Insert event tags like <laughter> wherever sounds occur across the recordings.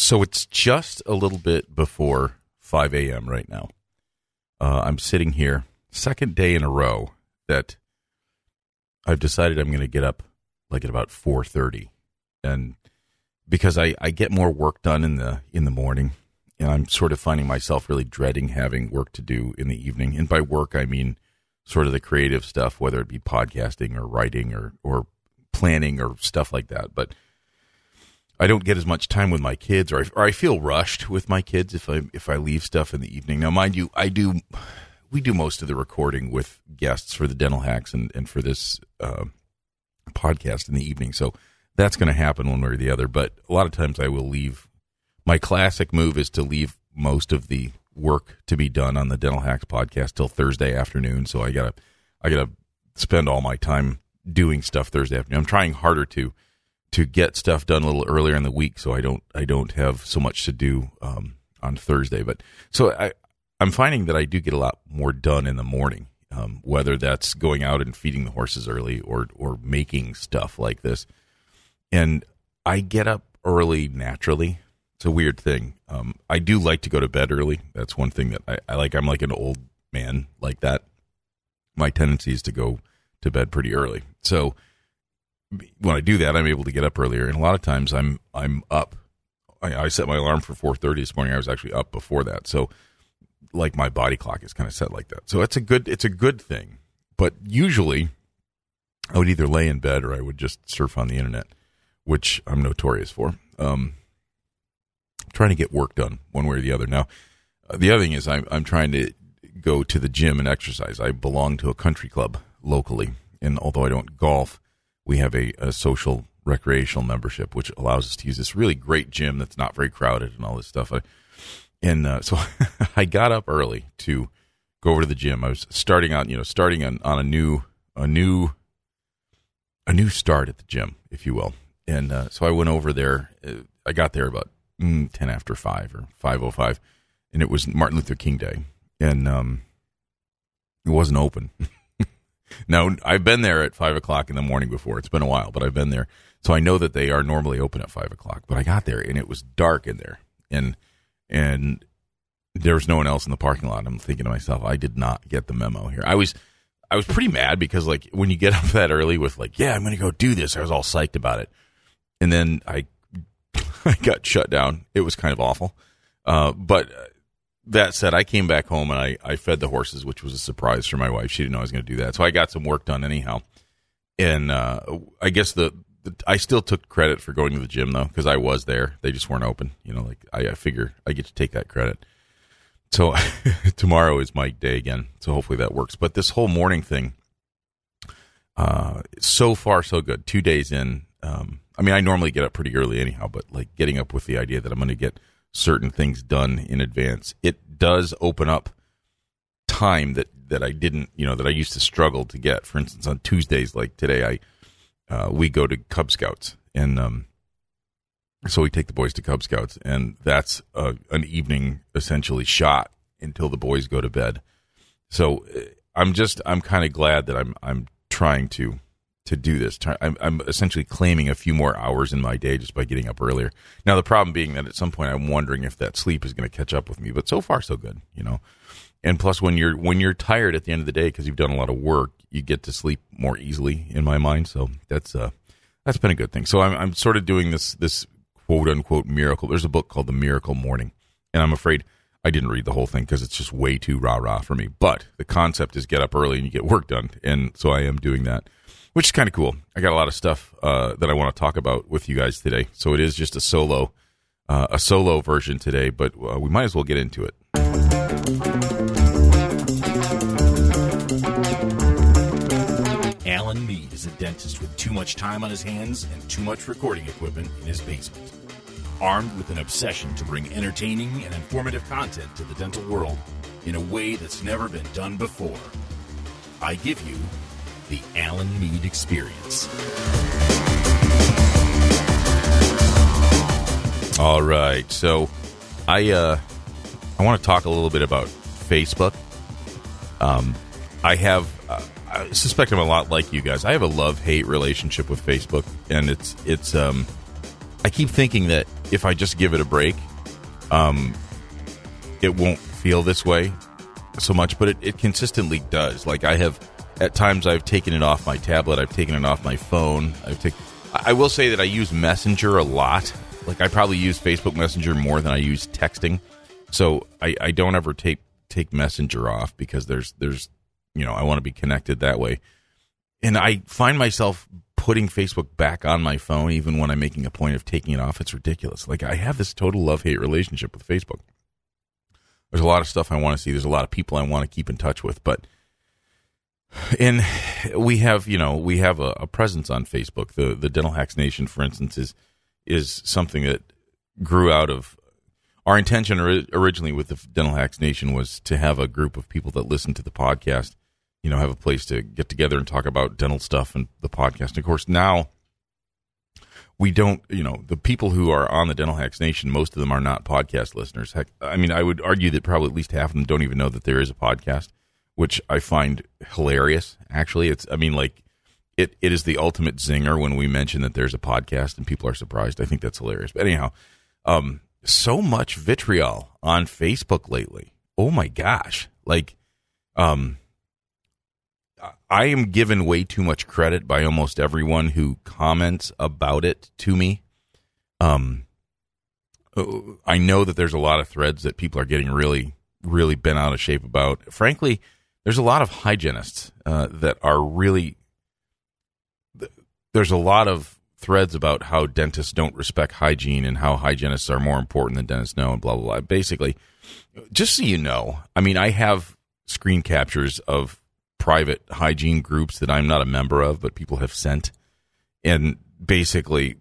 So it's just a little bit before 5 a.m. right now. Uh, I'm sitting here, second day in a row that I've decided I'm going to get up like at about 4:30, and because I, I get more work done in the in the morning, and I'm sort of finding myself really dreading having work to do in the evening. And by work, I mean sort of the creative stuff, whether it be podcasting or writing or or planning or stuff like that. But I don't get as much time with my kids, or I, or I feel rushed with my kids if I if I leave stuff in the evening. Now, mind you, I do. We do most of the recording with guests for the dental hacks and and for this uh, podcast in the evening, so that's going to happen one way or the other. But a lot of times, I will leave. My classic move is to leave most of the work to be done on the dental hacks podcast till Thursday afternoon. So I gotta I gotta spend all my time doing stuff Thursday afternoon. I'm trying harder to to get stuff done a little earlier in the week, so I don't I don't have so much to do um, on Thursday. But so I I'm finding that I do get a lot more done in the morning, um, whether that's going out and feeding the horses early or or making stuff like this. And I get up early naturally. It's a weird thing. Um, I do like to go to bed early. That's one thing that I, I like. I'm like an old man like that. My tendency is to go to bed pretty early. So when I do that, I'm able to get up earlier, and a lot of times I'm I'm up. I, I set my alarm for 4:30 this morning. I was actually up before that, so like my body clock is kind of set like that. So it's a good it's a good thing. But usually, I would either lay in bed or I would just surf on the internet, which I'm notorious for. Um, trying to get work done one way or the other. Now, uh, the other thing is I'm I'm trying to go to the gym and exercise. I belong to a country club locally, and although I don't golf we have a, a social recreational membership, which allows us to use this really great gym that's not very crowded and all this stuff. I, and uh, <laughs> so I got up early to go over to the gym. I was starting out, you know, starting on, on a new, a new, a new start at the gym, if you will. And uh, so I went over there. Uh, I got there about mm, ten after five or five o five, and it was Martin Luther King Day, and um, it wasn't open. <laughs> Now, I've been there at five o'clock in the morning before. It's been a while, but I've been there. So I know that they are normally open at five o'clock. But I got there and it was dark in there. And, and there was no one else in the parking lot. I'm thinking to myself, I did not get the memo here. I was, I was pretty mad because like when you get <laughs> up that early with like, yeah, I'm going to go do this. I was all psyched about it. And then I, <laughs> I got shut down. It was kind of awful. Uh, but that said, I came back home and I, I fed the horses, which was a surprise for my wife. She didn't know I was going to do that. So I got some work done anyhow. And uh, I guess the, the, I still took credit for going to the gym though, because I was there. They just weren't open. You know, like I, I figure I get to take that credit. So <laughs> tomorrow is my day again. So hopefully that works. But this whole morning thing, uh, so far so good. Two days in. Um, I mean, I normally get up pretty early anyhow, but like getting up with the idea that I'm going to get certain things done in advance. It does open up time that that I didn't, you know, that I used to struggle to get. For instance, on Tuesdays like today, I uh, we go to Cub Scouts, and um, so we take the boys to Cub Scouts, and that's an evening essentially shot until the boys go to bed. So uh, I'm just I'm kind of glad that I'm I'm trying to to do this. I'm, I'm, essentially claiming a few more hours in my day just by getting up earlier. Now, the problem being that at some point I'm wondering if that sleep is going to catch up with me. But so far, so good, you know. And plus, when you're when you're tired at the end of the day because you've done a lot of work, you get to sleep more easily. In my mind, so that's uh that's been a good thing. So I'm I'm sort of doing this this quote unquote miracle. There's a book called The Miracle Morning, and I'm afraid. I didn't read the whole thing because it's just way too rah rah for me. But the concept is get up early and you get work done, and so I am doing that which is kind of cool. I got a lot of stuff uh, that I want to talk about with you guys today. So it is just a solo, uh, a solo version today, but uh, we might as well get into it. Alan Mead is a dentist with too much time on his hands and too much recording equipment in his basement. Armed with an obsession to bring entertaining and informative content to the dental world in a way that's never been done before, I give you the Alan Mead Experience. All right, so I uh, I want to talk a little bit about Facebook. Um, I have uh, I suspect I'm a lot like you guys. I have a love hate relationship with Facebook, and it's it's um, I keep thinking that if I just give it a break, um, it won't feel this way so much, but it, it consistently does. Like I have, at times, I've taken it off my tablet, I've taken it off my phone. I've taken. I will say that I use Messenger a lot. Like I probably use Facebook Messenger more than I use texting. So I, I don't ever take take Messenger off because there's there's you know I want to be connected that way. And I find myself putting Facebook back on my phone even when I'm making a point of taking it off. It's ridiculous. Like I have this total love hate relationship with Facebook. There's a lot of stuff I want to see. There's a lot of people I want to keep in touch with, but and we have you know we have a, a presence on Facebook. The the Dental Hacks Nation, for instance, is is something that grew out of our intention originally with the Dental Hacks Nation was to have a group of people that listen to the podcast, you know, have a place to get together and talk about dental stuff and the podcast. And of course, now we don't, you know, the people who are on the Dental Hacks Nation, most of them are not podcast listeners. Heck, I mean, I would argue that probably at least half of them don't even know that there is a podcast, which I find hilarious. Actually, it's, I mean, like, it, it is the ultimate zinger when we mention that there's a podcast and people are surprised. I think that's hilarious. But anyhow, um, so much vitriol on Facebook lately. Oh my gosh. Like, um, I am given way too much credit by almost everyone who comments about it to me. Um, I know that there's a lot of threads that people are getting really, really bent out of shape about. Frankly, there's a lot of hygienists uh, that are really. There's a lot of threads about how dentists don't respect hygiene and how hygienists are more important than dentists know and blah blah blah. Basically, just so you know, I mean, I have screen captures of private hygiene groups that I'm not a member of, but people have sent, and basically,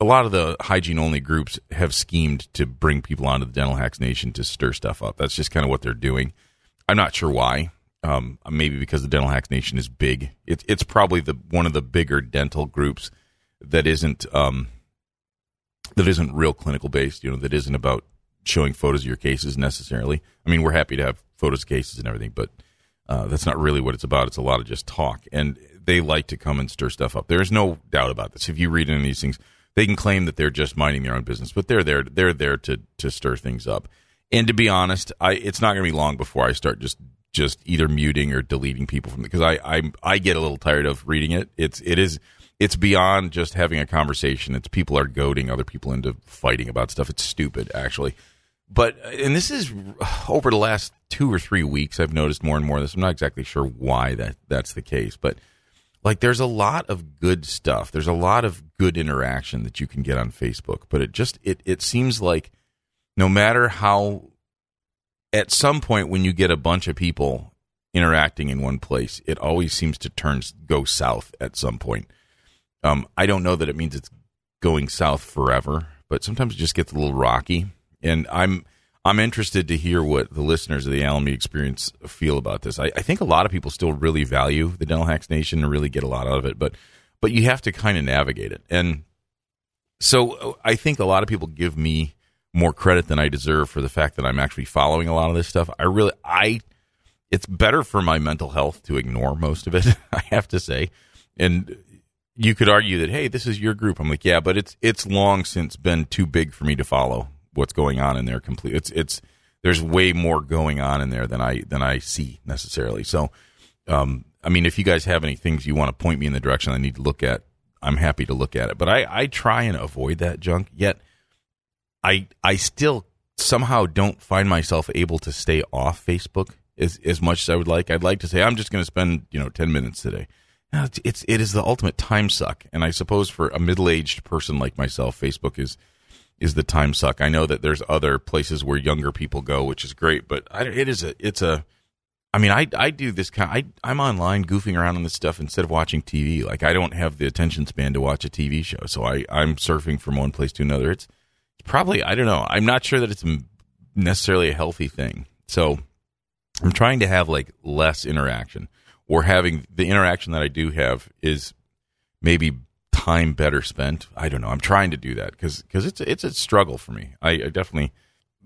a lot of the hygiene only groups have schemed to bring people onto the Dental Hacks Nation to stir stuff up. That's just kind of what they're doing. I'm not sure why. Um, maybe because the Dental Hacks Nation is big. It, it's probably the one of the bigger dental groups that isn't um, that isn't real clinical based. You know, that isn't about showing photos of your cases necessarily. I mean, we're happy to have photos of cases and everything, but uh, that's not really what it's about. It's a lot of just talk, and they like to come and stir stuff up. There's no doubt about this. If you read any of these things, they can claim that they're just minding their own business, but they're there. They're there to to stir things up. And to be honest, I it's not going to be long before I start just just either muting or deleting people from because I I I get a little tired of reading it. It's it is it's beyond just having a conversation. It's people are goading other people into fighting about stuff. It's stupid, actually. But and this is over the last two or three weeks. I've noticed more and more of this. I'm not exactly sure why that that's the case, but like there's a lot of good stuff. There's a lot of good interaction that you can get on Facebook. But it just it it seems like no matter how at some point when you get a bunch of people interacting in one place, it always seems to turn go south at some point. Um, I don't know that it means it's going south forever, but sometimes it just gets a little rocky. And I'm I'm interested to hear what the listeners of the Alan Mead Experience feel about this. I, I think a lot of people still really value the Dental Hacks Nation and really get a lot out of it, but but you have to kind of navigate it. And so I think a lot of people give me more credit than I deserve for the fact that I'm actually following a lot of this stuff. I really I it's better for my mental health to ignore most of it, <laughs> I have to say. And you could argue that hey, this is your group. I'm like, yeah, but it's it's long since been too big for me to follow what's going on in there. Complete. It's it's there's way more going on in there than I than I see necessarily. So, um, I mean, if you guys have any things you want to point me in the direction I need to look at, I'm happy to look at it. But I I try and avoid that junk. Yet, I I still somehow don't find myself able to stay off Facebook as as much as I would like. I'd like to say I'm just going to spend you know ten minutes today it's, it's it is the ultimate time suck, and I suppose for a middle aged person like myself, Facebook is is the time suck. I know that there's other places where younger people go, which is great, but I, it is a it's a. I mean, I I do this kind. I I'm online goofing around on this stuff instead of watching TV. Like I don't have the attention span to watch a TV show, so I I'm surfing from one place to another. It's probably I don't know. I'm not sure that it's necessarily a healthy thing. So I'm trying to have like less interaction or having the interaction that I do have is maybe time better spent. I don't know. I'm trying to do that because because it's it's a struggle for me. I, I, definitely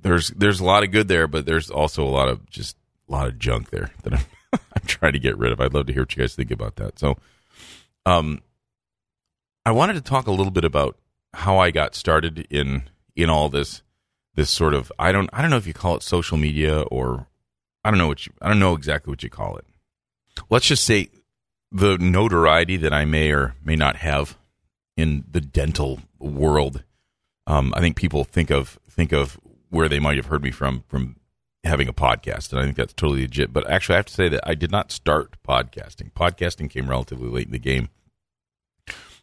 there's there's a lot of good there, but there's also a lot of just a lot of junk there that I'm <laughs> I'm trying to get rid of. I'd love to hear what you guys think about that. So, um, I wanted to talk a little bit about how I got started in in all this this sort of I don't I don't know if you call it social media or I don't know what you I don't know exactly what you call it. Let's just say the notoriety that I may or may not have in the dental world. Um, I think people think of think of where they might have heard me from from having a podcast, and I think that's totally legit. But actually, I have to say that I did not start podcasting. Podcasting came relatively late in the game.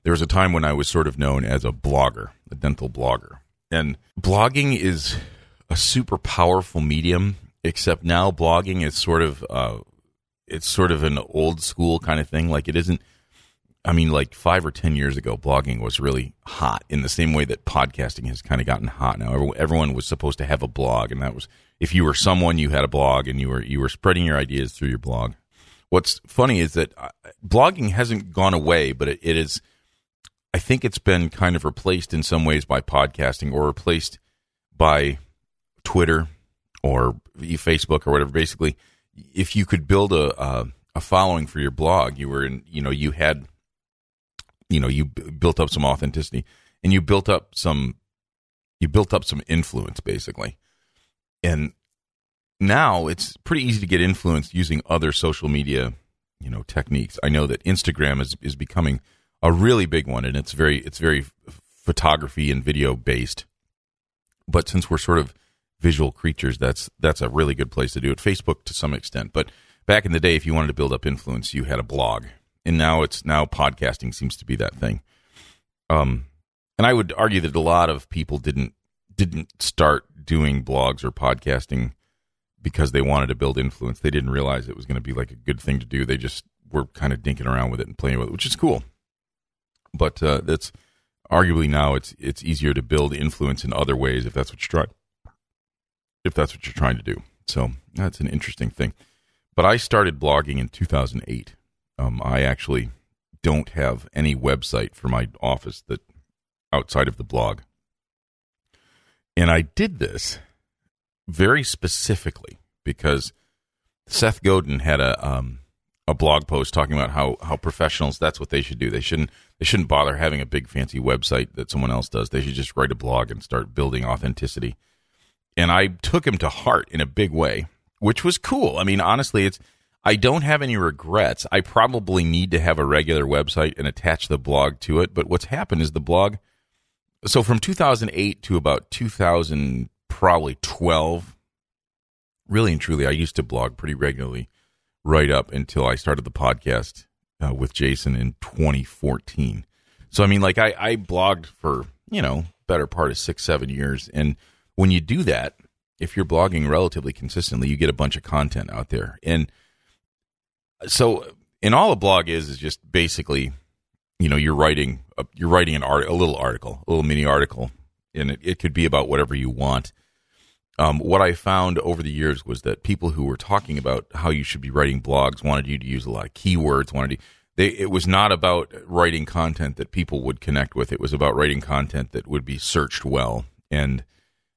There was a time when I was sort of known as a blogger, a dental blogger, and blogging is a super powerful medium. Except now, blogging is sort of uh, it's sort of an old school kind of thing. Like it isn't. I mean, like five or ten years ago, blogging was really hot in the same way that podcasting has kind of gotten hot now. Everyone was supposed to have a blog, and that was if you were someone, you had a blog, and you were you were spreading your ideas through your blog. What's funny is that uh, blogging hasn't gone away, but it, it is. I think it's been kind of replaced in some ways by podcasting, or replaced by Twitter or Facebook or whatever. Basically, if you could build a, a a following for your blog, you were in. You know, you had. You know, you built up some authenticity, and you built up some. You built up some influence, basically, and now it's pretty easy to get influenced using other social media, you know, techniques. I know that Instagram is is becoming a really big one, and it's very it's very photography and video based. But since we're sort of visual creatures, that's that's a really good place to do it. Facebook to some extent, but back in the day, if you wanted to build up influence, you had a blog, and now it's now podcasting seems to be that thing. Um, and I would argue that a lot of people didn't didn't start doing blogs or podcasting because they wanted to build influence. They didn't realize it was going to be like a good thing to do. They just were kind of dinking around with it and playing with it, which is cool. But uh, that's arguably now it's it's easier to build influence in other ways if that's what you're trying if that's what you're trying to do. So that's an interesting thing. But I started blogging in 2008. Um, I actually don't have any website for my office that outside of the blog. And I did this very specifically because Seth Godin had a um, a blog post talking about how how professionals that's what they should do. They shouldn't they shouldn't bother having a big fancy website that someone else does. They should just write a blog and start building authenticity and I took him to heart in a big way, which was cool. I mean, honestly, it's I don't have any regrets. I probably need to have a regular website and attach the blog to it, but what's happened is the blog so from 2008 to about 2000 probably 12 really and truly I used to blog pretty regularly right up until I started the podcast uh, with Jason in 2014. So I mean like I I blogged for, you know, better part of 6 7 years and when you do that, if you're blogging relatively consistently, you get a bunch of content out there. And so, and all a blog is is just basically, you know, you're writing a, you're writing an art, a little article, a little mini article, and it, it could be about whatever you want. Um, what I found over the years was that people who were talking about how you should be writing blogs wanted you to use a lot of keywords. Wanted to, they it was not about writing content that people would connect with. It was about writing content that would be searched well and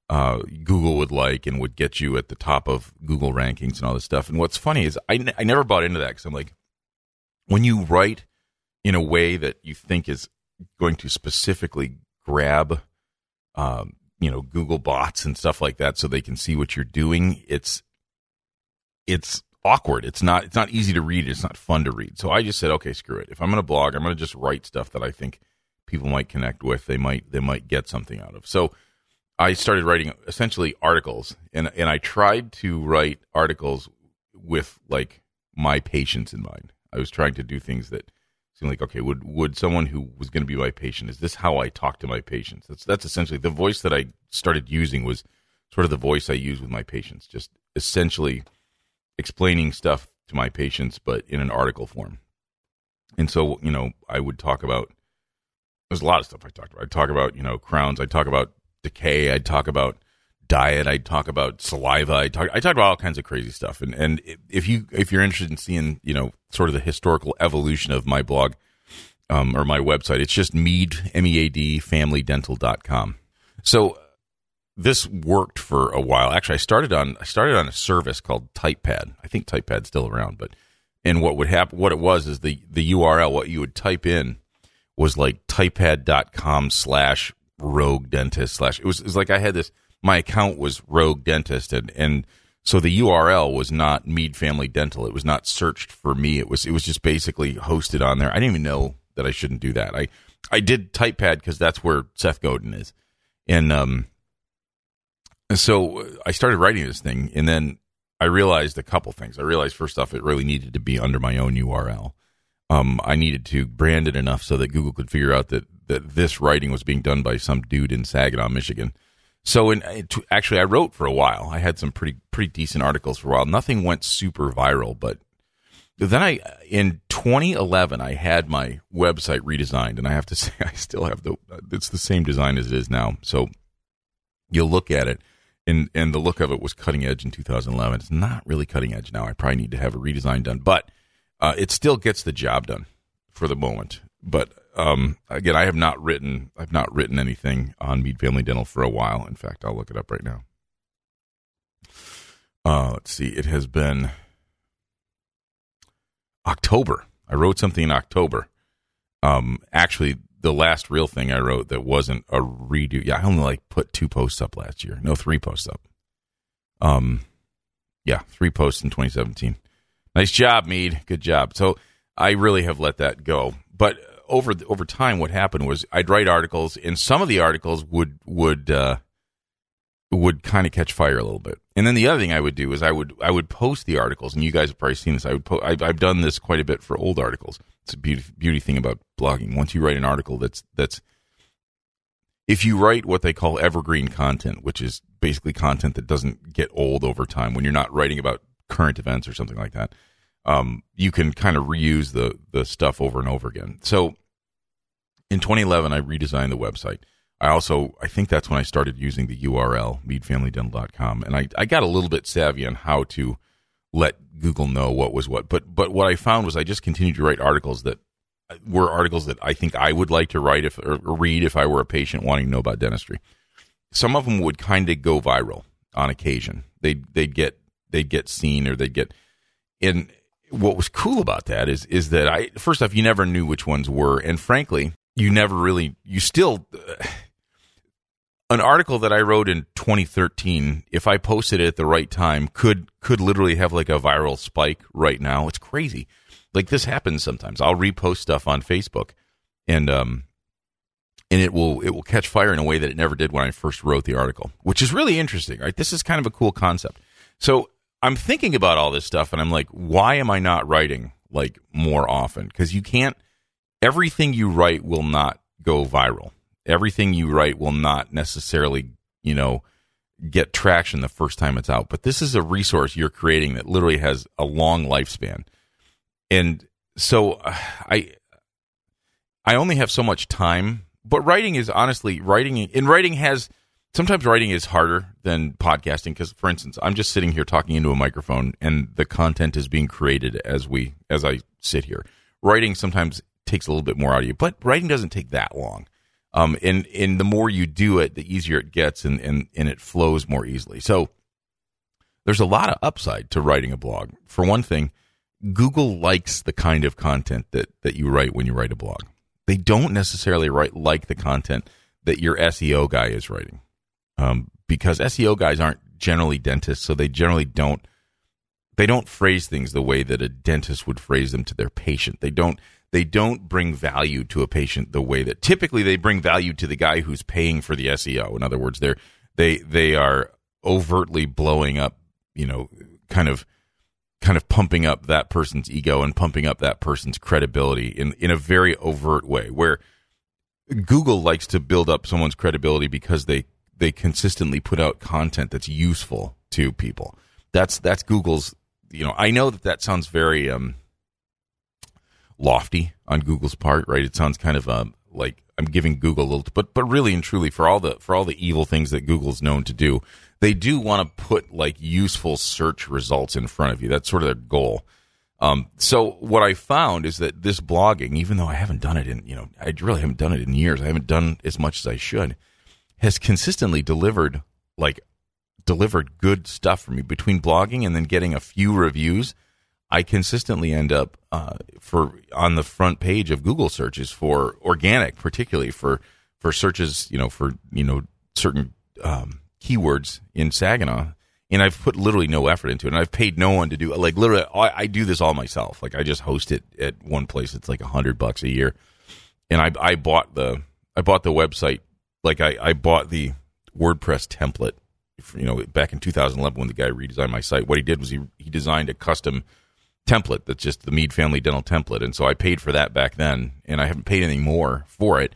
uh, Google would like and would get you at the top of Google rankings and all this stuff. And what's funny is I, n- I never bought into that because I'm like, when you write in a way that you think is going to specifically grab, um, you know, Google bots and stuff like that, so they can see what you're doing, it's it's awkward. It's not it's not easy to read. It's not fun to read. So I just said, okay, screw it. If I'm going to blog, I'm going to just write stuff that I think people might connect with. They might they might get something out of. So I started writing essentially articles, and and I tried to write articles with like my patients in mind. I was trying to do things that seemed like okay, would would someone who was going to be my patient is this how I talk to my patients? That's that's essentially the voice that I started using was sort of the voice I use with my patients, just essentially explaining stuff to my patients, but in an article form. And so, you know, I would talk about there's a lot of stuff I talked about. I talk about, you know, crowns. I talk about decay. I'd talk about diet. I'd talk about saliva. I talk I talk about all kinds of crazy stuff. And and if you if you're interested in seeing you know sort of the historical evolution of my blog um, or my website, it's just mead m e a d family familydental.com. So this worked for a while. Actually, I started on I started on a service called TypePad. I think TypePad's still around, but and what would happen? What it was is the the URL what you would type in was like typepad.com slash rogue dentist slash. It was, it was like I had this. My account was rogue dentist, and and so the URL was not Mead Family Dental. It was not searched for me. It was it was just basically hosted on there. I didn't even know that I shouldn't do that. I I did TypePad because that's where Seth Godin is, and um, so I started writing this thing, and then I realized a couple things. I realized first off, it really needed to be under my own URL. Um, I needed to brand it enough so that Google could figure out that that this writing was being done by some dude in Saginaw, Michigan so, uh, in actually, I wrote for a while. I had some pretty pretty decent articles for a while. Nothing went super viral, but then I uh, in 2011 I had my website redesigned, and I have to <laughs> say I still have the uh, it's the same design as it is now. So you'll look at it, and and the look of it was cutting edge in 2011. It's not really cutting edge now. I probably need to have a redesign done, but uh, it still gets the job done for the moment. But um, again, I have not written I've not written anything on Mead Family Dental for a while. In fact, I'll look it up right now. Uh, let's see. It has been October. I wrote something in October. Um, actually, the last real thing I wrote that wasn't a redo. Yeah, I only like put two posts up last year. No, three posts up. Um, yeah, three posts in 2017. Nice job, Mead. Good job. So I really have let that go. But over over time, what happened was I'd write articles, and some of the articles would would uh, would kind of catch fire a little bit. And then the other thing I would do is I would I would post the articles, and you guys have probably seen this. I would po- I've, I've done this quite a bit for old articles. It's a beauty beauty thing about blogging. Once you write an article that's that's if you write what they call evergreen content, which is basically content that doesn't get old over time, when you're not writing about current events or something like that, um, you can kind of reuse the the stuff over and over again. So in 2011, I redesigned the website. I also, I think that's when I started using the URL, meadfamilydental.com. And I, I got a little bit savvy on how to let Google know what was what. But, but what I found was I just continued to write articles that uh, were articles that I think I would like to write if, or read if I were a patient wanting to know about dentistry. Some of them would kind of go viral on occasion. They'd, they'd get, they'd get seen or they'd get, and what was cool about that is, is that I, first off, you never knew which ones were. And frankly, you never really you still an article that I wrote in 2013 if I posted it at the right time could could literally have like a viral spike right now. It's crazy. Like this happens sometimes. I'll repost stuff on Facebook and um and it will it will catch fire in a way that it never did when I first wrote the article which is really interesting right? This is kind of a cool concept. So I'm thinking about all this stuff and I'm like why am I not writing like more often? Cuz you can't everything you write will not go viral. Everything you write will not necessarily, you know, get traction the first time it's out. But this is a resource you're creating that literally has a long lifespan. And so <sighs> I I only have so much time, but writing is honestly writing in writing has sometimes writing is harder than podcasting because for instance, I'm just sitting here talking into a microphone and the content is being created as we as I sit here. Writing sometimes takes a little bit more out of you, but writing doesn't take that long. Um, and and the more you do it, the easier it gets, and and and it flows more easily. So there's a lot of upside to writing a blog. For one thing, Google likes the kind of content that that you write when you write a blog. They don't necessarily write like the content that your SEO guy is writing, um, because SEO guys aren't generally dentists, so they generally don't they don't phrase things the way that a dentist would phrase them to their patient. They don't they don't bring value to a patient the way that typically they bring value to the guy who's paying for the SEO. In other words, they're they they are overtly blowing up, you know, kind of kind of pumping up that person's ego and pumping up that person's credibility in in a very overt way where Google likes to build up someone's credibility because they they consistently put out content that's useful to people. That's that's Google's you know, I know that that sounds very um lofty on Google's part, right? It sounds kind of um, like I'm giving Google a little, but but really and truly, for all the for all the evil things that Google's known to do, they do want to put like useful search results in front of you. That's sort of their goal. Um, so what I found is that this blogging, even though I haven't done it in, you know, I really haven't done it in years. I haven't done as much as I should. Has consistently delivered like delivered good stuff for me between blogging and then getting a few reviews I consistently end up uh, for on the front page of Google searches for organic, particularly for for searches, you know, for you know certain um, keywords in Saginaw, and I've put literally no effort into it, and I've paid no one to do like literally. I, I do this all myself. Like I just host it at one place. It's like a hundred bucks a year, and I I bought the I bought the website. Like I I bought the WordPress template. You know, back in 2011 when the guy redesigned my site, what he did was he he designed a custom template that's just the Mead Family Dental template, and so I paid for that back then, and I haven't paid anything more for it,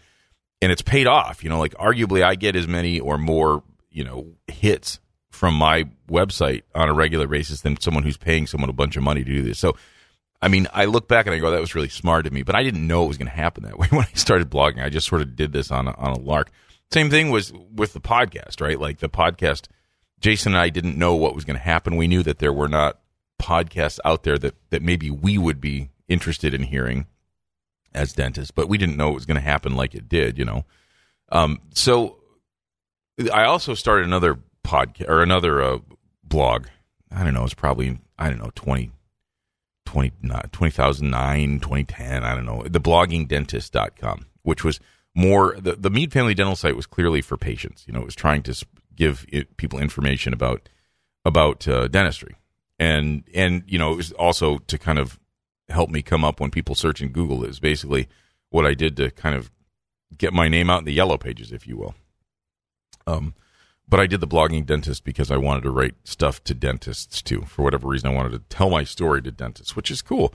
and it's paid off. You know, like arguably I get as many or more you know hits from my website on a regular basis than someone who's paying someone a bunch of money to do this. So, I mean, I look back and I go, that was really smart of me, but I didn't know it was going to happen that <laughs> way when I started blogging. I just sort of did this on a, on a lark. Same thing was with the podcast, right? Like the podcast, Jason and I didn't know what was going to happen. We knew that there were not podcasts out there that, that maybe we would be interested in hearing as dentists, but we didn't know it was going to happen like it did, you know? Um, so I also started another podcast or another uh, blog. I don't know. It's probably I don't know 20, 20 2009, 2010. I don't know. The bloggingdentist.com, which was more the the Mead Family Dental site was clearly for patients. You know, it was trying to give it, people information about about uh, dentistry, and and you know it was also to kind of help me come up when people search in Google. Is basically what I did to kind of get my name out in the yellow pages, if you will. Um, but I did the blogging dentist because I wanted to write stuff to dentists too. For whatever reason, I wanted to tell my story to dentists, which is cool.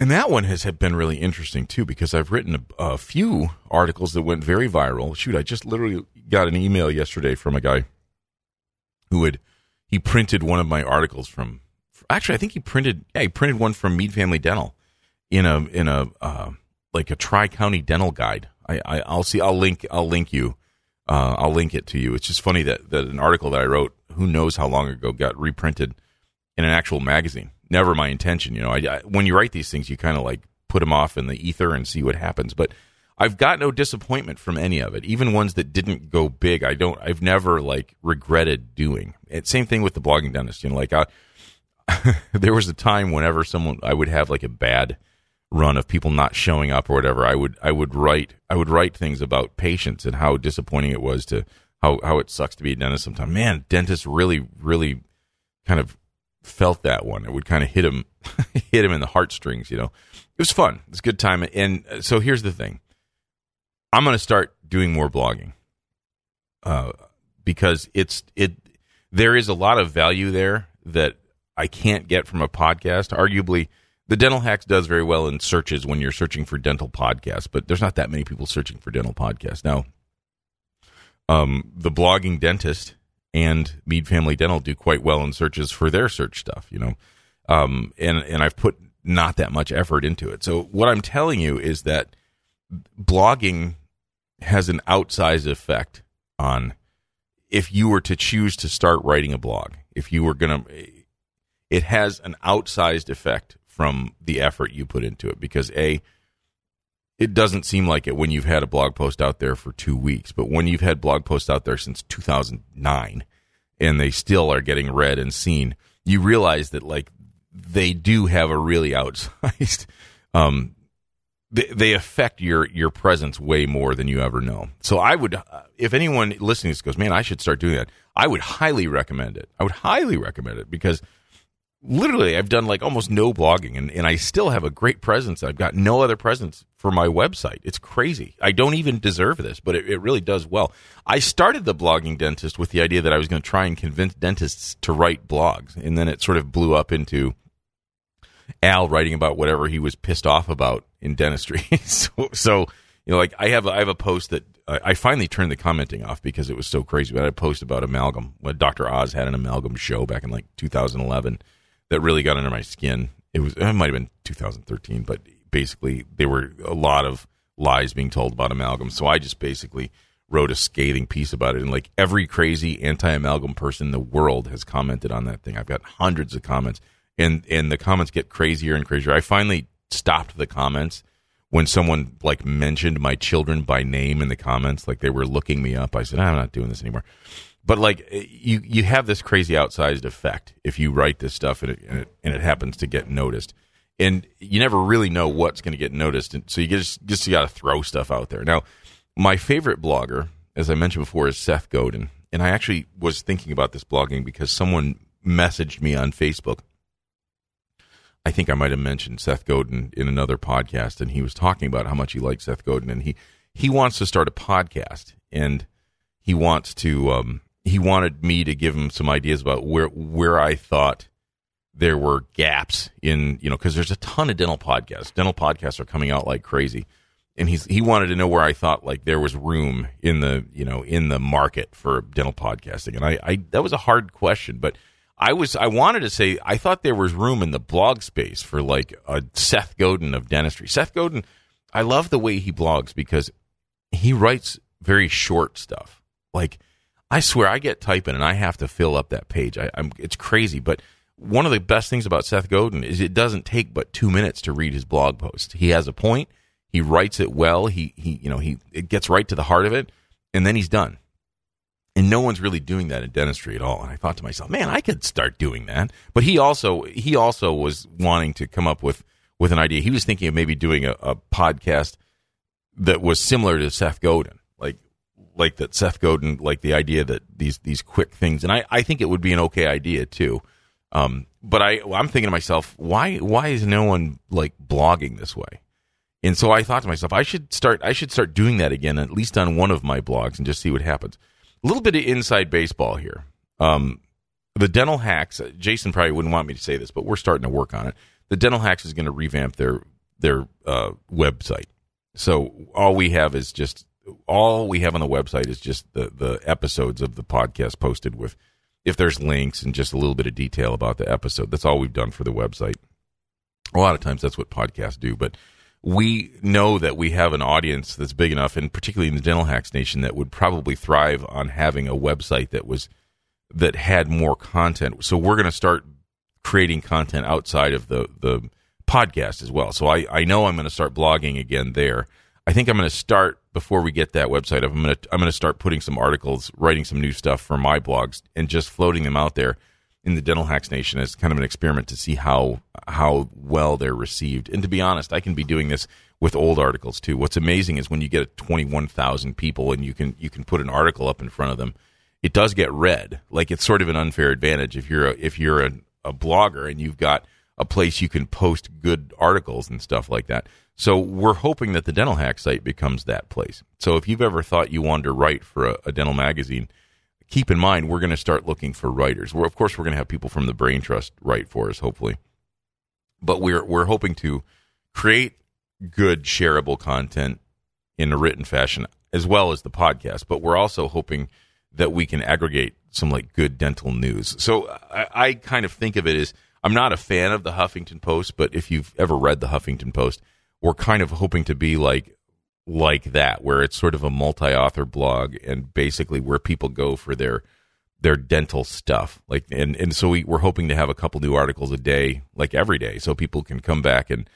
And that one has been really interesting too because I've written a, a, few articles that went very viral. Shoot, I just literally got an email yesterday from a guy who had he printed one of my articles from. Actually, I think he printed yeah he printed one from Mead Family Dental in a in a uh, like a tri county dental guide. I, I I'll see I'll link I'll link you uh, I'll link it to you. It's just funny that, that an article that I wrote, who knows how long ago, got reprinted in an actual magazine. Never my intention. You know, I, I, when you write these things, you kind of like put them off in the ether and see what happens. But I've got no disappointment from any of it, even ones that didn't go big. I don't. I've never like regretted doing. It, same thing with the blogging dentist. You know, like I, <laughs> there was a time whenever someone I would have like a bad run of people not showing up or whatever, I would I would write I would write things about patients and how disappointing it was to how how it sucks to be a dentist sometimes. Man, dentists really really kind of felt that one. It would kind of hit him <laughs> hit him in the heartstrings, you know. It was fun. It was a good time. And uh, so here's the thing. I'm going to start doing more blogging. Uh, because it's it there is a lot of value there that I can't get from a podcast. Arguably, the dental hacks does very well in searches when you're searching for dental podcasts but there's not that many people searching for dental podcasts now um, the blogging dentist and mead family dental do quite well in searches for their search stuff you know um, and and i've put not that much effort into it so what i'm telling you is that blogging has an outsized effect on if you were to choose to start writing a blog if you were going to it has an outsized effect from the effort you put into it because a it doesn't seem like it when you've had a blog post out there for 2 weeks but when you've had blog posts out there since 2009 and they still are getting read and seen you realize that like they do have a really outsized <laughs> um they, affect your your presence way more than you ever know. So I would, uh, if anyone listening to goes, man, I should start doing that. I would highly recommend it. I would highly recommend it because literally I've done like almost no blogging and, and I still have a great presence. I've got no other presence for my website. It's crazy. I don't even deserve this, but it, it really does well. I started the blogging dentist with the idea that I was going to try and convince dentists to write blogs. And then it sort of blew up into Al writing about whatever he was pissed off about in dentistry. <laughs> so, so, you know, like I have, I have a post that I finally turned the commenting off because it was so crazy. But I had a post about amalgam. Dr. Oz had an amalgam show back in like 2011 that really got under my skin. It was it might have been 2013, but basically there were a lot of lies being told about amalgam. So I just basically wrote a scathing piece about it, and like every crazy anti-amalgam person in the world has commented on that thing. I've got hundreds of comments, and and the comments get crazier and crazier. I finally stopped the comments when someone like mentioned my children by name in the comments, like they were looking me up. I said, I'm not doing this anymore but like you you have this crazy outsized effect if you write this stuff and it, and it, and it happens to get noticed and you never really know what's going to get noticed and so you just just got to throw stuff out there now my favorite blogger, as I mentioned before, is Seth Godin. And I actually was thinking about this blogging because someone messaged me on Facebook. I think I might have mentioned Seth Godin in another podcast, and he was talking about how much he likes Seth Godin, and he he wants to start a podcast, and he wants to um, he wanted me to give him some ideas about where where I thought there were gaps in you know because there's a ton of dental podcasts. Dental podcasts are coming out like crazy, and he's he wanted to know where I thought like there was room in the you know in the market for dental podcasting, and I, I that was a hard question, but I was I wanted to say I thought there was room in the blog space for like a Seth Godin of dentistry. Seth Godin, I love the way he blogs because he writes very short stuff. Like I swear I get typing and I have to fill up that page. I, am it's crazy, but one of the best things about Seth Godin is it doesn't take but two minutes to read his blog post. He has a point. He writes it well. He he you know he it gets right to the heart of it, and then he's done. And no one's really doing that in dentistry at all. And I thought to myself, man, I could start doing that. But he also he also was wanting to come up with with an idea. He was thinking of maybe doing a, a podcast that was similar to Seth Godin, like like that Seth Godin, like the idea that these these quick things. And I I think it would be an okay idea too. Um, but I I'm thinking to myself, why why is no one like blogging this way? And so I thought to myself, I should start I should start doing that again, at least on one of my blogs, and just see what happens. A little bit of inside baseball here. Um, the dental hacks. Jason probably wouldn't want me to say this, but we're starting to work on it. The dental hacks is going to revamp their their uh, website. So all we have is just all we have on the website is just the the episodes of the podcast posted with if there's links and just a little bit of detail about the episode. That's all we've done for the website. A lot of times that's what podcasts do, but we know that we have an audience that's big enough, and particularly in the Dental Hacks Nation, that would probably thrive on having a website that was that had more content. So we're going to start creating content outside of the the podcast as well. So I I know I'm going to start blogging again there. I think I'm going to start before we get that website up. I'm going to I'm going to start putting some articles, writing some new stuff for my blogs, and just floating them out there in the Dental Hacks Nation as kind of an experiment to see how how well they're received. And to be honest, I can be doing this with old articles too. What's amazing is when you get 21,000 people and you can you can put an article up in front of them, it does get read. Like it's sort of an unfair advantage if you're a, if you're a, a blogger and you've got a place you can post good articles and stuff like that. So we're hoping that the Dental Hack site becomes that place. So if you've ever thought you wanted to write for a, a dental magazine, keep in mind we're going to start looking for writers. We're, of course, we're going to have people from the Brain Trust write for us, hopefully, but we're we're hoping to create good shareable content in a written fashion as well as the podcast. But we're also hoping that we can aggregate some like good dental news. So I, I kind of think of it as I'm not a fan of the Huffington Post, but if you've ever read the Huffington Post, we're kind of hoping to be like like that, where it's sort of a multi-author blog and basically where people go for their their dental stuff. Like, and and so we, we're hoping to have a couple new articles a day, like every day, so people can come back and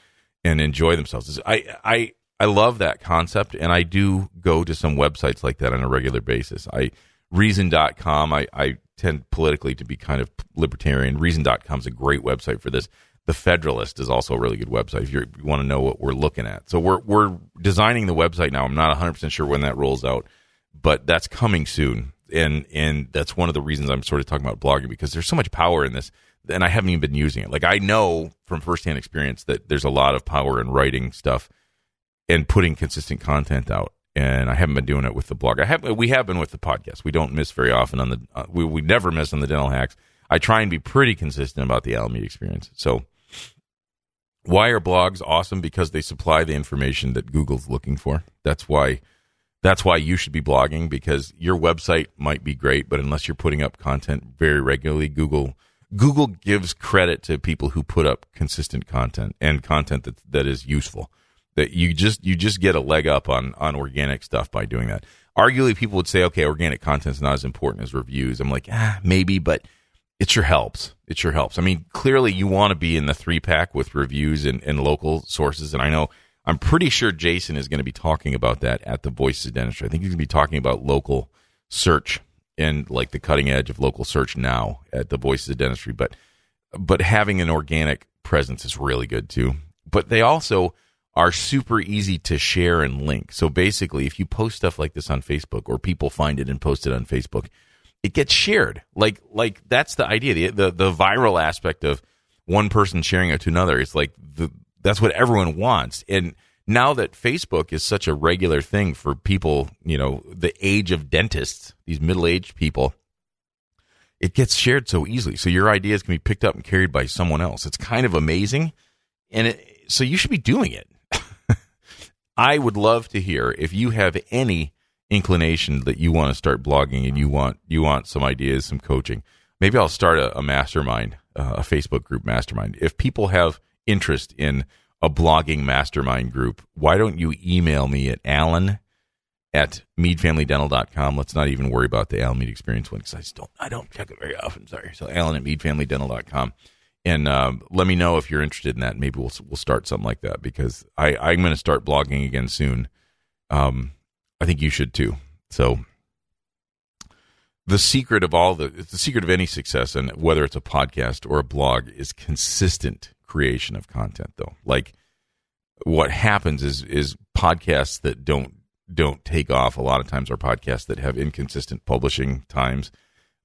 and enjoy themselves. I I I love that concept, and I do go to some websites like that on a regular basis. I Reason.com. I I tend politically to be kind of libertarian. Reason.com is a great website for this. The Federalist is also a really good website if you want to know what we're looking at. So we're we're designing the website now. I'm not 100 percent sure when that rolls out, but that's coming soon. And and that's one of the reasons I'm sort of talking about blogging because there's so much power in this, and I haven't even been using it. Like I know from firsthand experience that there's a lot of power in writing stuff and putting consistent content out. And I haven't been doing it with the blog. I have we have been with the podcast. We don't miss very often on the uh, we we never miss on the dental hacks. I try and be pretty consistent about the Alan Mead experience. So why are blogs awesome? Because they supply the information that Google's looking for. That's why that's why you should be blogging because your website might be great, but unless you're putting up content very regularly, Google Google gives credit to people who put up consistent content and content that that is useful. That you just you just get a leg up on on organic stuff by doing that. Arguably, people would say, okay, organic content is not as important as reviews. I'm like, ah, maybe, but it sure helps. It sure helps. I mean, clearly you want to be in the three pack with reviews and, and local sources. And I know I'm pretty sure Jason is going to be talking about that at the Voices of Dentistry. I think he's going to be talking about local search and like the cutting edge of local search now at the Voices of Dentistry. But but having an organic presence is really good too. But they also are super easy to share and link. So basically, if you post stuff like this on Facebook or people find it and post it on Facebook, it gets shared. Like like that's the idea. The the, the viral aspect of one person sharing it to another. It's like the that's what everyone wants. And now that Facebook is such a regular thing for people, you know, the age of dentists, these middle-aged people, it gets shared so easily. So your ideas can be picked up and carried by someone else. It's kind of amazing. And it, so you should be doing it. <laughs> I would love to hear if you have any inclination that you want to start blogging and you want you want some ideas, some coaching. Maybe I'll start a, a mastermind, uh, a Facebook group mastermind. If people have interest in a blogging mastermind group, why don't you email me at Alan at meadfamilydental.com. Let's not even worry about the Alan Mead experience one because I just don't I don't check it very often. Sorry. So Alan at meadfamilydental.com. And um, let me know if you're interested in that. Maybe we'll we'll start something like that because I I'm going to start blogging again soon. Um, I think you should too. So the secret of all the the secret of any success and whether it's a podcast or a blog is consistent creation of content though. Like what happens is is podcasts that don't don't take off a lot of times are podcasts that have inconsistent publishing times.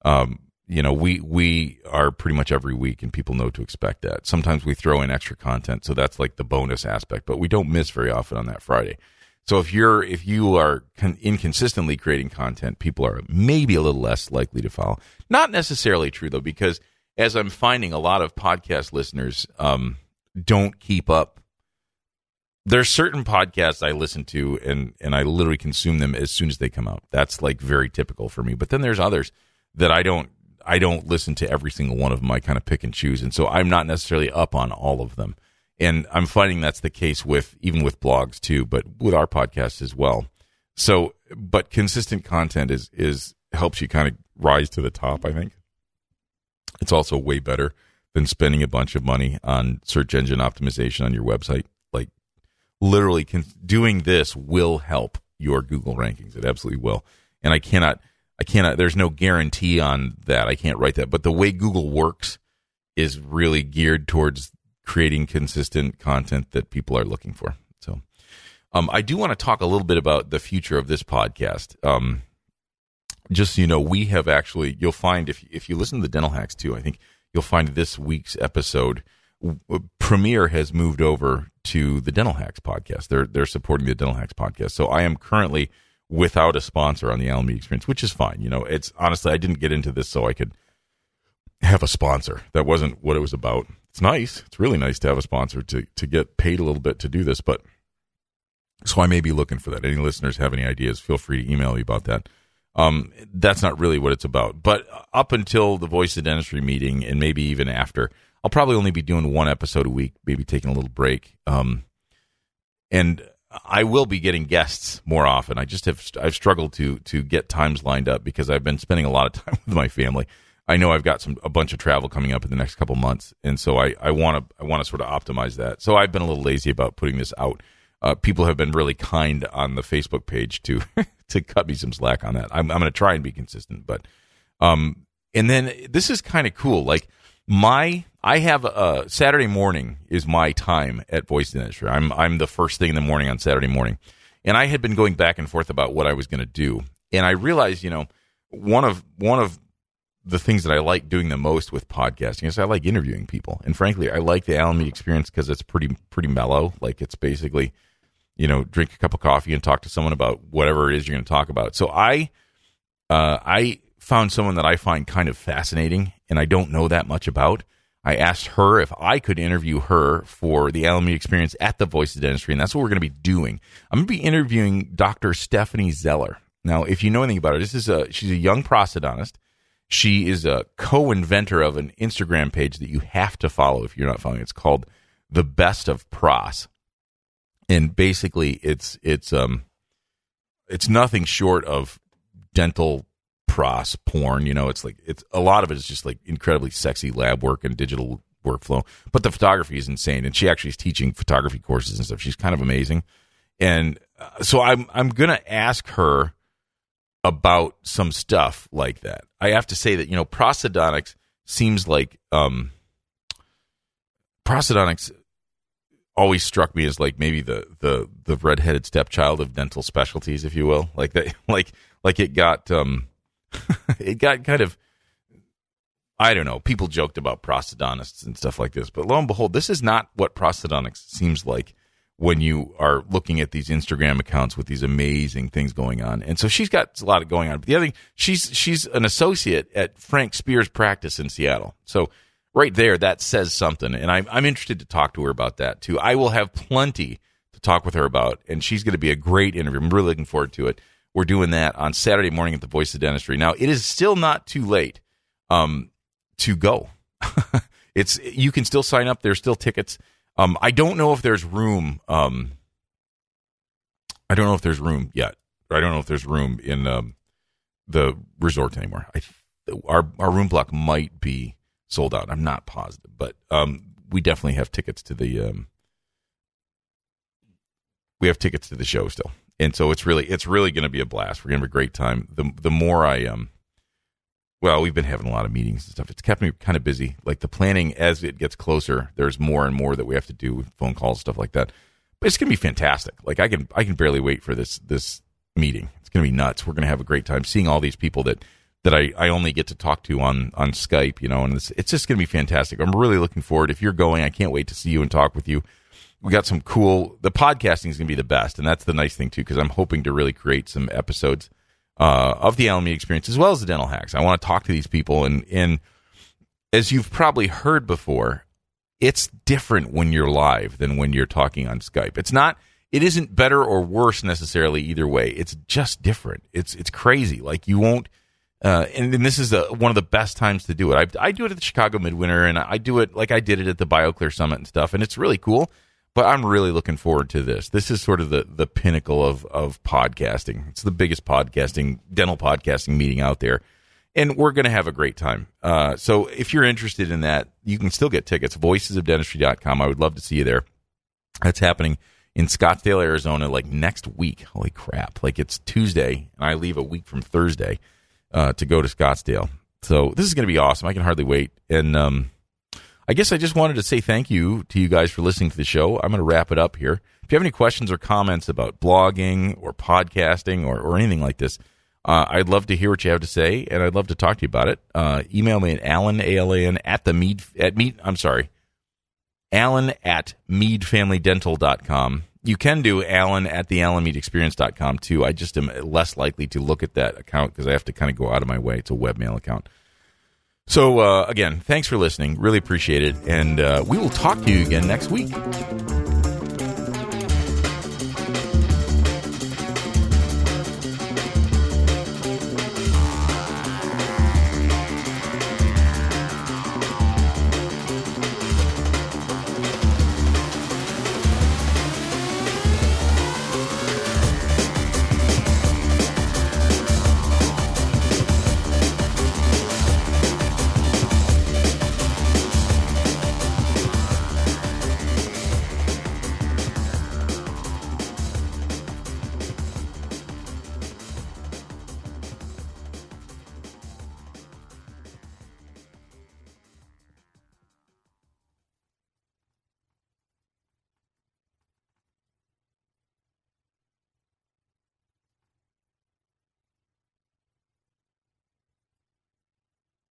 Um, you know, we we are pretty much every week, and people know to expect that. Sometimes we throw in extra content, so that's like the bonus aspect. But we don't miss very often on that Friday. So if you're if you are con- inconsistently creating content, people are maybe a little less likely to follow. Not necessarily true though, because as I'm finding, a lot of podcast listeners um, don't keep up. There's certain podcasts I listen to and and I literally consume them as soon as they come out. That's like very typical for me. But then there's others that I don't I don't listen to every single one of them. I kind of pick and choose, and so I'm not necessarily up on all of them and I'm finding that's the case with even with blogs too, but with our podcast as well. So, but consistent content is is helps you kind of rise to the top. I think it's also way better than spending a bunch of money on search engine optimization on your website. Like literally, can, doing this will help your Google rankings. It absolutely will. And I cannot, I cannot. There's no guarantee on that. I can't write that. But the way Google works is really geared towards creating consistent content that people are looking for. So, um, I do want to talk a little bit about the future of this podcast. Um, just so you know, we have actually, you'll find if, if you listen to the Dental Hacks too, I think you'll find this week's episode. Premiere has moved over to the Dental Hacks podcast. They're they're supporting the Dental Hacks podcast. So I am currently without a sponsor on the Alan Mead Experience, which is fine. You know, it's honestly I didn't get into this so I could have a sponsor. That wasn't what it was about it's nice. It's really nice to have a sponsor to to get paid a little bit to do this. But so I may be looking for that. Any listeners have any ideas? Feel free to email me about that. Um, that's not really what it's about. But up until the Voice of Dentistry meeting, and maybe even after, I'll probably only be doing one episode a week. Maybe taking a little break. Um, and I will be getting guests more often. I just have I've struggled to to get times lined up because I've been spending a lot of <laughs> time with my family. I know I've got some a bunch of travel coming up in the next couple months, and so I I want to I want to sort of optimize that. So I've been a little lazy about putting this out. Uh, people have been really kind on the Facebook page to <laughs> to cut me some slack on that. I'm I'm going to try and be consistent, but um, and then this is kind of cool. Like my I have a Saturday morning is my time at Voice Dentistry. I'm I'm the first thing in the morning on Saturday morning, and I had been going back and forth about what I was going to do, and I realized, you know, one of one of the things that I like doing the most with podcasting is I like interviewing people, and frankly, I like the Alan Mead experience because it's pretty pretty mellow. Like it's basically, you know, drink a cup of coffee and talk to someone about whatever it is you're going to talk about. So I, uh, I found someone that I find kind of fascinating, and I don't know that much about. I asked her if I could interview her for the Alan Mead experience at the Voice of Dentistry, and that's what we're going to be doing. I'm going to be interviewing Dr. Stephanie Zeller. Now, if you know anything about her, this is a she's a young prosthodontist she is a co-inventor of an Instagram page that you have to follow if you're not following. It's called The Best of Prosth. And basically it's it's um it's nothing short of dental pros porn, you know, it's like it's a lot of it is just like incredibly sexy lab work and digital workflow. But the photography is insane and she actually is teaching photography courses and stuff. She's kind of amazing. And uh, so I'm I'm going to ask her about some stuff like that. I have to say that you know prosthodontics seems like um, prosthodontics always struck me as like maybe the the the redheaded stepchild of dental specialties, if you will. Like that, <laughs> like like it got um, <laughs> it got kind of. I don't know. People joked about prosthodontists and stuff like this, but lo and behold, this is not what prosthodontics seems like when you are looking at these Instagram accounts with these amazing things going on. And so she's got a lot of going on. But the other thing, she's she's an associate at Frank Spear's practice in Seattle. So right there, that says something. And I'm I'm interested to talk to her about that too. I will have plenty to talk with her about, and she's going to be a great interview. I'm really looking forward to it. We're doing that on Saturday morning at the Voice of Dentistry. Now it is still not too late um, to go. <laughs> it's you can still sign up. There's still tickets. Um, I don't know if there's room. Um, I don't know if there's room yet. I don't know if there's room in um, the resort anymore. I, our our room block might be sold out. I'm not positive, but um, we definitely have tickets to the um, we have tickets to the show still, and so it's really it's really going to be a blast. We're going to have a great time. The the more I um well, we've been having a lot of meetings and stuff. It's kept me kind of busy. Like the planning as it gets closer, there's more and more that we have to do, phone calls, stuff like that. But it's gonna be fantastic. Like I can I can barely wait for this this meeting. It's gonna be nuts. We're gonna have a great time seeing all these people that that I, I only get to talk to on on Skype, you know, and it's it's just gonna be fantastic. I'm really looking forward. If you're going, I can't wait to see you and talk with you. We got some cool. The podcasting is gonna be the best, and that's the nice thing too, because I'm hoping to really create some episodes uh, of the Mead experience as well as the dental hacks. I want to talk to these people, and and as you've probably heard before, it's different when you're live than when you're talking on Skype. It's not. It isn't better or worse necessarily either way. It's just different. It's it's crazy. Like you won't. Uh, and, and, this is a, one of the best times to do it. I, I do it at the Chicago Midwinter, and I do it like I did it at the BioClear Summit and stuff, and it's really cool but I'm really looking forward to this. This is sort of the the pinnacle of of podcasting. It's the biggest podcasting dental podcasting meeting out there, and we're going to have a great time. Uh, so if you're interested in that, you can still get tickets. Voicesofdentistry.com. I would love to see you there. That's happening in Scottsdale, Arizona, like next week. Holy crap! Like it's Tuesday, and I leave a week from Thursday uh, to go to Scottsdale. So this is going to be awesome. I can hardly wait. And um, I guess I just wanted to say thank you to you guys for listening to the show. I'm going to wrap it up here. If you have any questions or comments about blogging or podcasting or, or anything like this, uh, I'd love to hear what you have to say, and I'd love to talk to you about it. Uh, email me at Alan, A-L-A-N, at the Mead, at Mead, I'm sorry, Alan at meadfamilydental.com. You can do Alan at the AlanMeadExperience.com too. I just am less likely to look at that account because I have to kind of go out of my way. It's a webmail account. So, uh, again, thanks for listening. Really appreciate it. And uh, we will talk to you again next week.